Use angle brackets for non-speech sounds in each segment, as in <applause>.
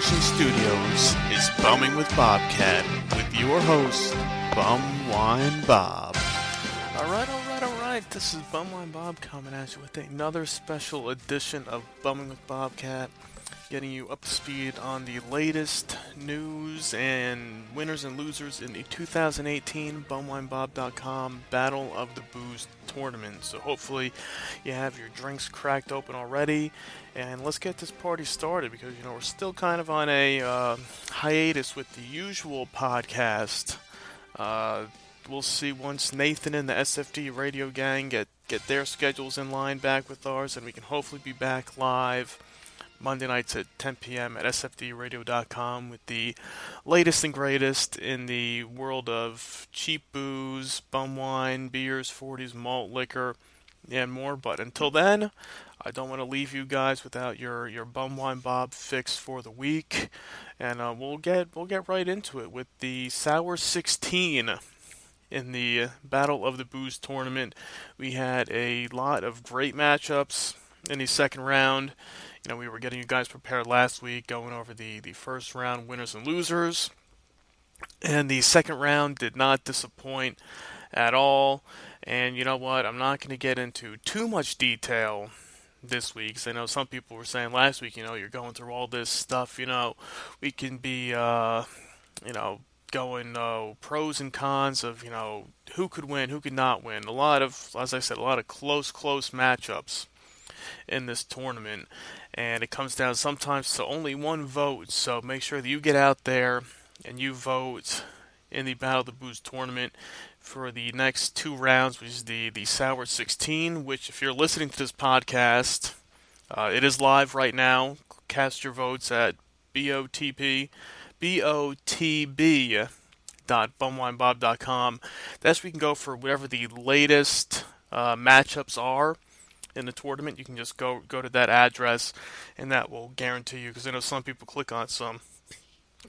Studios is Bumming with Bobcat with your host, Bumwine Bob. Alright, alright, alright. This is Bumwine Bob coming at you with another special edition of Bumming with Bobcat, getting you up to speed on the latest news and winners and losers in the 2018 BumwineBob.com Battle of the Booze tournament. So hopefully you have your drinks cracked open already, and let's get this party started because you know we're still kind of on a uh, hiatus with the usual podcast. Uh, we'll see once Nathan and the SFD radio gang get get their schedules in line back with ours, and we can hopefully be back live. Monday nights at 10 p.m. at sfdradio.com with the latest and greatest in the world of cheap booze, bum wine, beers, 40s, malt liquor, and more. But until then, I don't want to leave you guys without your, your bum wine bob fix for the week, and uh, we'll get we'll get right into it with the sour 16 in the Battle of the Booze tournament. We had a lot of great matchups in the second round. You know, we were getting you guys prepared last week, going over the, the first round winners and losers. And the second round did not disappoint at all. And you know what? I'm not going to get into too much detail this week because I know some people were saying last week, you know, you're going through all this stuff, you know, we can be, uh, you know, going uh, pros and cons of, you know, who could win, who could not win. A lot of, as I said, a lot of close, close matchups in this tournament and it comes down sometimes to only one vote. So make sure that you get out there and you vote in the Battle of the Booze tournament for the next two rounds, which is the the Sour 16. Which, if you're listening to this podcast, uh, it is live right now. Cast your votes at botp botb dot bumwinebob.com. That's where you can go for whatever the latest uh, matchups are in the tournament, you can just go go to that address, and that will guarantee you. Because I know some people click on some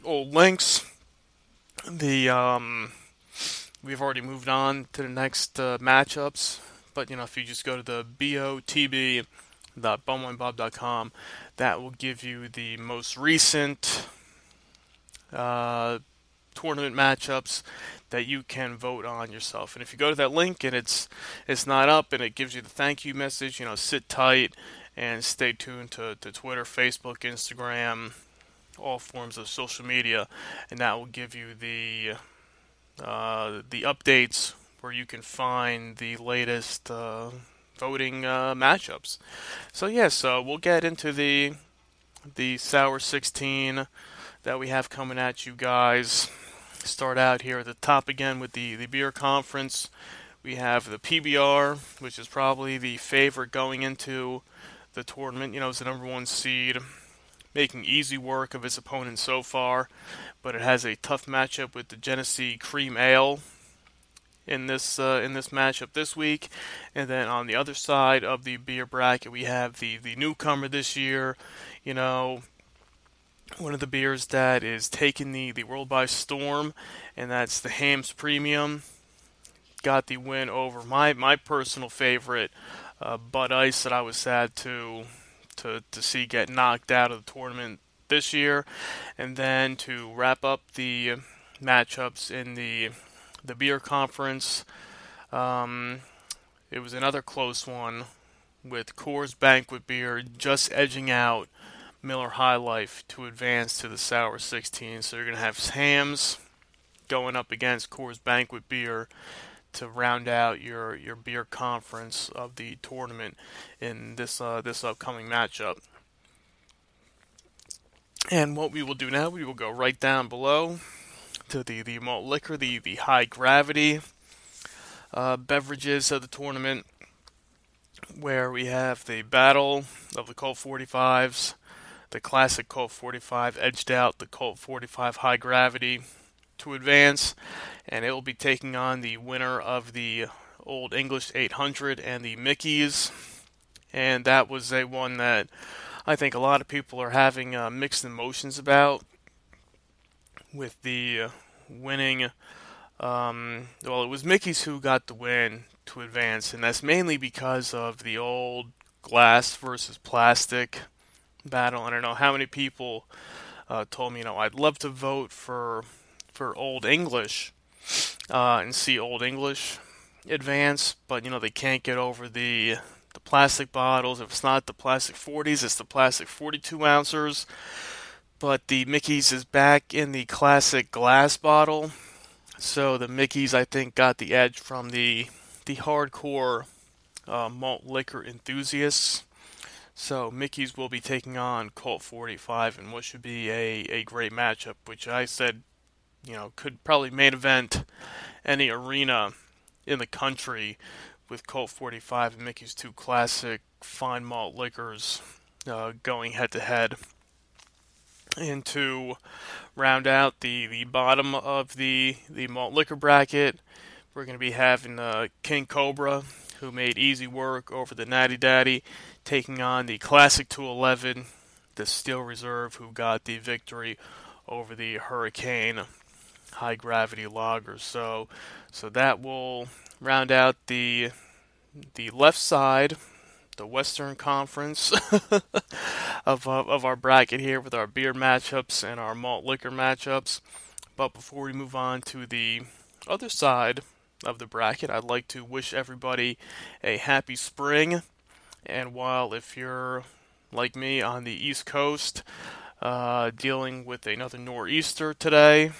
old links. The um, we've already moved on to the next uh, matchups, but you know if you just go to the botb.bumwinebob.com, that will give you the most recent uh, tournament matchups that you can vote on yourself. And if you go to that link and it's it's not up and it gives you the thank you message, you know, sit tight and stay tuned to, to Twitter, Facebook, Instagram, all forms of social media, and that will give you the uh, the updates where you can find the latest uh, voting uh, matchups. So yes, yeah, so we'll get into the the Sour 16 that we have coming at you guys start out here at the top again with the, the beer conference. We have the PBR, which is probably the favorite going into the tournament. You know, it's the number one seed, making easy work of its opponent so far. But it has a tough matchup with the Genesee Cream Ale in this uh, in this matchup this week. And then on the other side of the beer bracket, we have the the newcomer this year. You know, one of the beers that is taking the, the world by storm, and that's the Hamm's Premium. Got the win over my, my personal favorite, uh, Bud Ice, that I was sad to, to, to see get knocked out of the tournament this year. And then to wrap up the matchups in the, the beer conference, um, it was another close one with Coors Banquet Beer just edging out Miller High Life to advance to the Sour 16. So you're going to have Hamm's going up against Coors Banquet Beer to round out your, your beer conference of the tournament in this uh, this upcoming matchup. And what we will do now, we will go right down below to the, the malt liquor, the, the high gravity uh, beverages of the tournament, where we have the battle of the Colt 45s the classic Colt 45 edged out the Colt 45 High Gravity to advance, and it will be taking on the winner of the Old English 800 and the Mickey's. And that was a one that I think a lot of people are having uh, mixed emotions about with the winning. Um, well, it was Mickey's who got the win to advance, and that's mainly because of the old glass versus plastic battle. I don't know how many people uh, told me, you know, I'd love to vote for for Old English uh, and see Old English advance, but you know they can't get over the the plastic bottles. If it's not the plastic 40s, it's the plastic 42 ounces. But the Mickey's is back in the classic glass bottle. So the Mickey's, I think, got the edge from the the hardcore uh, malt liquor enthusiasts. So Mickey's will be taking on Colt 45 and what should be a, a great matchup, which I said, you know, could probably main event any arena in the country with Colt 45 and Mickey's two classic fine malt liquors uh, going head to head. And to round out the, the bottom of the, the malt liquor bracket, we're going to be having uh, King Cobra, who made easy work over the Natty Daddy, taking on the Classic 211, the Steel Reserve, who got the victory over the Hurricane high gravity lager. So, so that will round out the the left side, the Western Conference <laughs> of uh, of our bracket here with our beer matchups and our malt liquor matchups. But before we move on to the other side of the bracket, I'd like to wish everybody a happy spring. And while if you're like me on the East Coast, uh, dealing with another nor'easter today,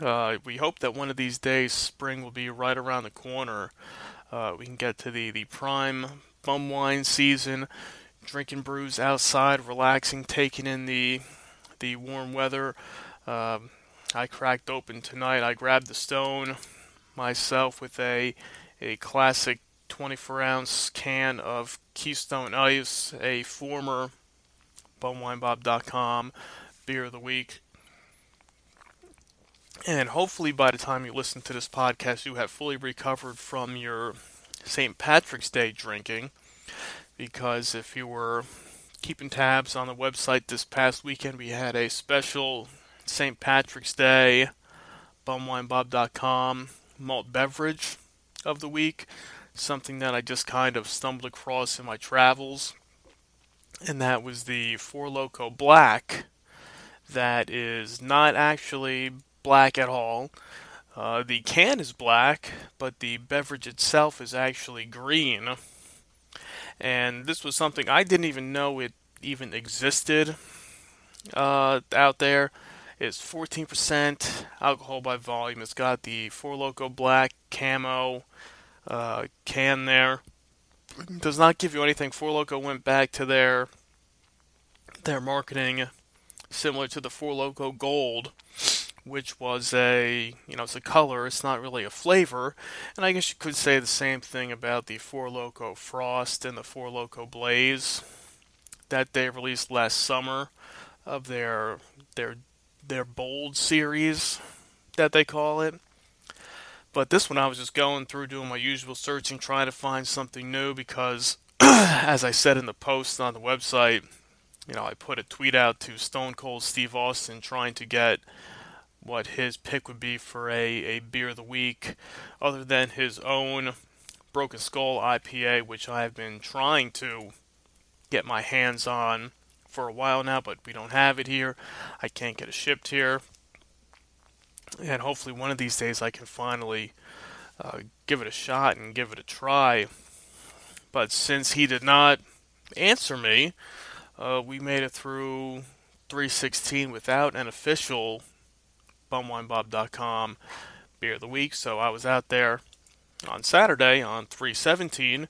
uh, we hope that one of these days spring will be right around the corner. Uh, we can get to the, the prime bum wine season, drinking brews outside, relaxing, taking in the the warm weather. Um, I cracked open tonight. I grabbed the stone myself with a a classic 24 ounce can of Keystone Ice, a former bumwinebob.com beer of the week. And hopefully, by the time you listen to this podcast, you have fully recovered from your St. Patrick's Day drinking. Because if you were keeping tabs on the website this past weekend, we had a special St. Patrick's Day bumwinebob.com malt beverage of the week. Something that I just kind of stumbled across in my travels. And that was the Four Loko Black, that is not actually black at all. Uh, the can is black, but the beverage itself is actually green. And this was something I didn't even know it even existed uh, out there. It's 14% alcohol by volume. It's got the Four Loko Black camo uh, can there. Does not give you anything. Four Loko went back to their their marketing similar to the Four Loko Gold which was a you know it's a color it's not really a flavor and i guess you could say the same thing about the four loko frost and the four loko blaze that they released last summer of their their their bold series that they call it. But this one i was just going through doing my usual searching trying to find something new because <clears throat> as i said in the post on the website you know i put a tweet out to stone cold steve austin trying to get what his pick would be for a, a beer of the week, other than his own Broken Skull IPA, which I have been trying to get my hands on for a while now, but we don't have it here. I can't get it shipped here. And hopefully, one of these days, I can finally uh, give it a shot and give it a try. But since he did not answer me, uh, we made it through 316 without an official bumwinebob.com beer of the week. So I was out there on Saturday on 317,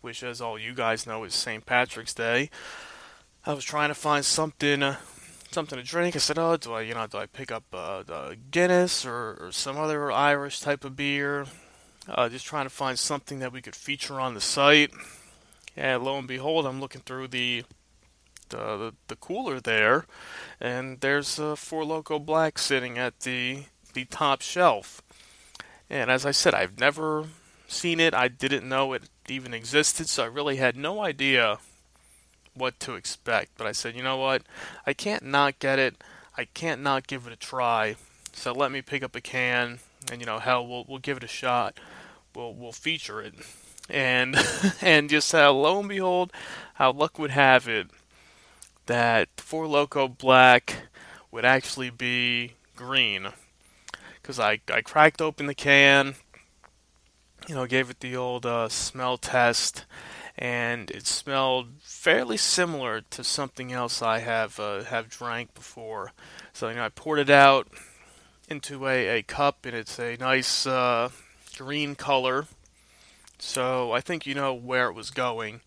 which, as all you guys know, is St. Patrick's Day. I was trying to find something, uh, something to drink. I said, "Oh, do I, you know, do I pick up uh, Guinness or, or, some other Irish type of beer?" Uh, just trying to find something that we could feature on the site. And lo and behold, I'm looking through the the, the, cooler there, and there's a Four Loko Black sitting at the the top shelf. And as I said, I've never seen it. I didn't know it even existed, so I really had no idea what to expect. But I said, you know what? I can't not get it. I can't not give it a try. So let me pick up a can, and you know, hell, we'll we'll give it a shot. We'll we'll feature it, and <laughs> and just how lo and behold, how luck would have it, that Four Loko Black would actually be green. Because I, I cracked open the can, you know, gave it the old uh, smell test, and it smelled fairly similar to something else I have uh, have drank before. So you know, I poured it out into a, a cup, and it's a nice uh, green color. So I think you know where it was going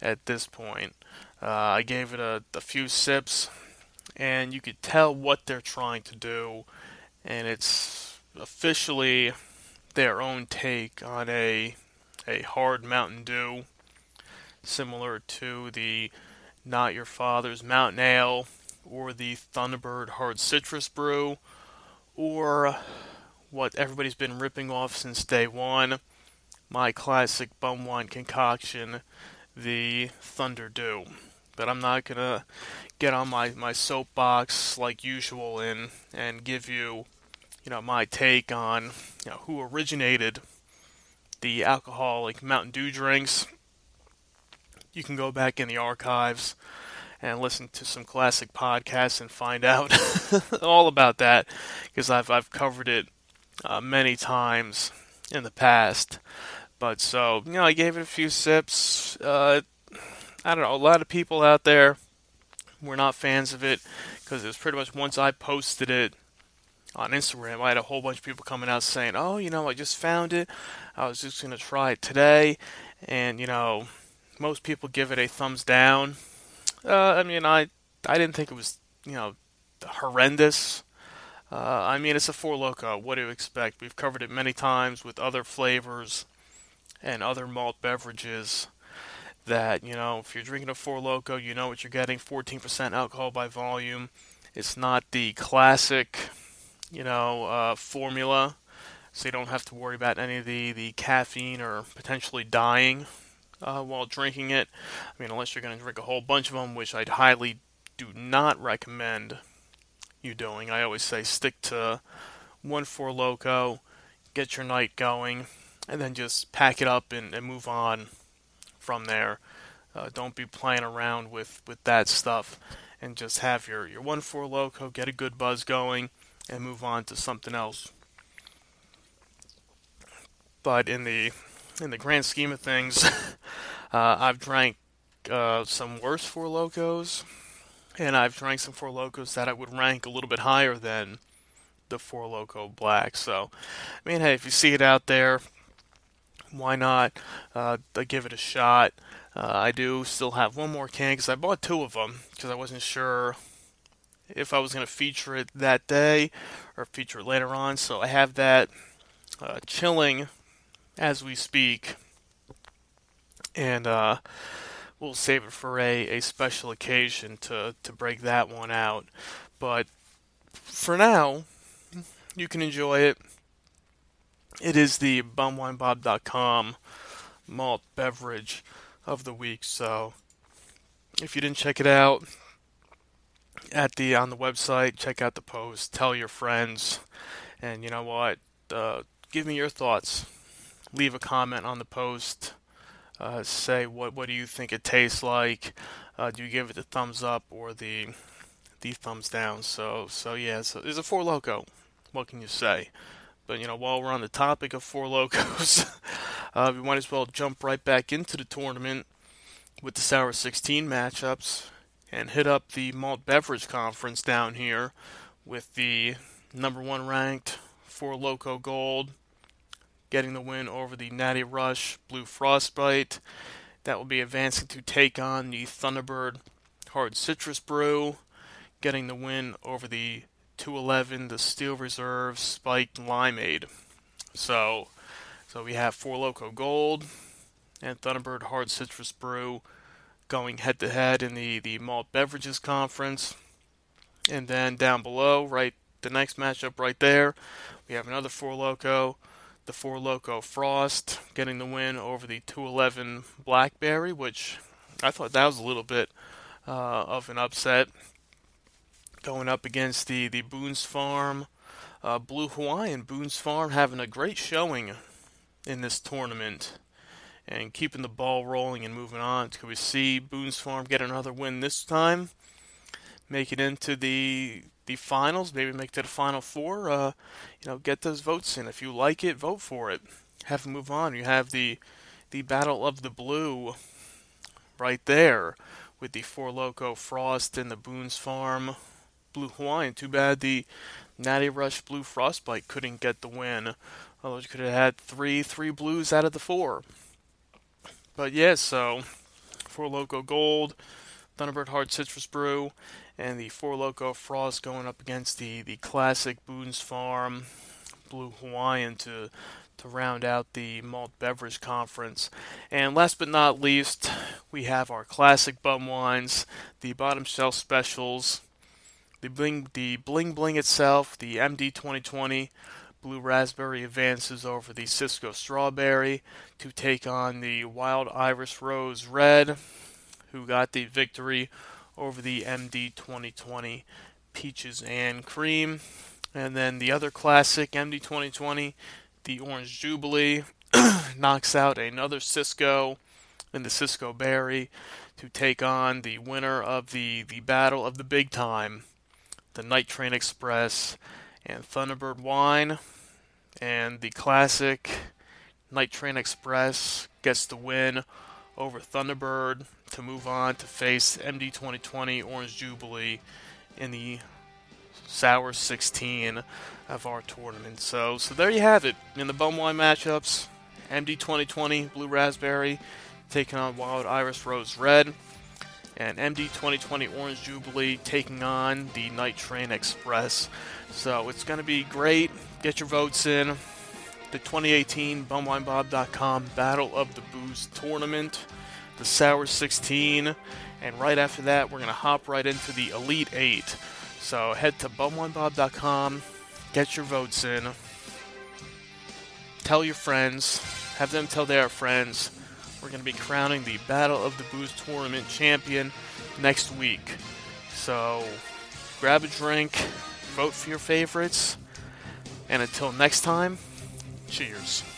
at this point. Uh, I gave it a, a few sips, and you could tell what they're trying to do, and it's officially their own take on a a hard Mountain Dew, similar to the Not Your Father's Mountain Ale or the Thunderbird Hard Citrus Brew, or what everybody's been ripping off since day one, my classic bum wine concoction, the Thunder Dew. But I'm not gonna get on my, my soapbox like usual and and give you, you know, my take on you know who originated the alcoholic Mountain Dew drinks. You can go back in the archives and listen to some classic podcasts and find out <laughs> all about that because I've I've covered it uh, many times in the past. But so you know, I gave it a few sips. Uh, I don't know. A lot of people out there were not fans of it because it was pretty much once I posted it on Instagram, I had a whole bunch of people coming out saying, "Oh, you know, I just found it. I was just gonna try it today," and you know, most people give it a thumbs down. Uh, I mean, I I didn't think it was you know horrendous. Uh, I mean, it's a Four Loko. What do you expect? We've covered it many times with other flavors and other malt beverages. That you know, if you're drinking a Four Loko, you know what you're getting: 14% alcohol by volume. It's not the classic, you know, uh, formula, so you don't have to worry about any of the the caffeine or potentially dying uh, while drinking it. I mean, unless you're going to drink a whole bunch of them, which I'd highly do not recommend you doing. I always say stick to one Four Loko, get your night going, and then just pack it up and, and move on from there. Uh, don't be playing around with, with that stuff, and just have your, your one Four Loko, get a good buzz going, and move on to something else. But in the in the grand scheme of things, <laughs> uh, I've drank uh, some worse Four Lokos, and I've drank some Four Lokos that I would rank a little bit higher than the Four Loko Black. So, I mean, hey, if you see it out there, why not uh, give it a shot? Uh, I do still have one more can because I bought two of them because I wasn't sure if I was going to feature it that day or feature it later on. So I have that uh, chilling as we speak, and uh, we'll save it for a, a special occasion to, to break that one out. But for now, you can enjoy it. It is the bumwinebob.com malt beverage of the week. So if you didn't check it out at the on the website, check out the post, tell your friends, and you know what? Uh, give me your thoughts leave a comment on the post. Uh, say what what do you think it tastes like? Uh, do you give it the thumbs up or the the thumbs down? So so yeah, so it's a four loko. What can you say? But you know, while we're on the topic of four <laughs> locos, uh, we might as well jump right back into the tournament with the Sour 16 matchups and hit up the malt beverage conference down here with the number one ranked four loko gold getting the win over the Natty Rush Blue Frostbite. That will be advancing to take on the Thunderbird Hard Citrus Brew, getting the win over the 211 the Steel Reserve Spiked Limeade. So, so we have Four Loko Gold and Thunderbird Hard Citrus Brew going head to head in the the malt beverages conference. And then down below, right the next matchup right there, we have another Four Loko the Four Loko Frost getting the win over the 211 Blackberry, which I thought that was a little bit uh, of an upset. Going up against the, the Boone's Farm uh, Blue Hawaiian. Boone's Farm having a great showing in this tournament and keeping the ball rolling and moving on. Could we see Boone's Farm get another win this time? Make it into the the finals, maybe make it to the final four. Uh, you know, get those votes in. If you like it, vote for it. Have to move on. You have the the Battle of the Blue right there with the Four Loko Frost and the Boone's Farm Blue Hawaiian. Too bad the Natty Rush Blue Frostbite couldn't get the win. Although you could have had three three blues out of the four. But yeah, so Four Loko Gold, Thunderbird Hard Citrus Brew, and the Four Loko Frost going up against the the classic Boone's Farm Blue Hawaiian to to round out the malt beverage conference. And last but not least, we have our classic bum wines, the bottom shelf specials, the bling the bling bling itself, the MD 2020 blue raspberry advances over the Cisco strawberry to take on the wild irish rose red, who got the victory over the MD 2020 peaches and cream. And then the other classic MD 2020 the Orange Jubilee <clears throat> knocks out another Cisco in the Cisco Berry to take on the winner of the, the Battle of the Big Time, the Night Train Express and Thunderbird Wine. And the classic Night Train Express gets the win over Thunderbird to move on to face MD 2020 Orange Jubilee in the Sour 16 of our tournament. So, so there you have it in the Bumwine matchups. MD 2020 Blue Raspberry taking on Wild Irish Rose Red, and MD 2020 Orange Jubilee taking on the Night Train Express. So it's going to be great. Get your votes in. The 2018 BumwineBob.com Battle of the Booze Tournament, the Sour 16, and right after that, we're going to hop right into the Elite 8. So head to BumwineBob.com Get your votes in. Tell your friends. Have them tell their friends. We're going to be crowning the Battle of the Booze Tournament champion next week. So grab a drink, vote for your favorites, and until next time, cheers.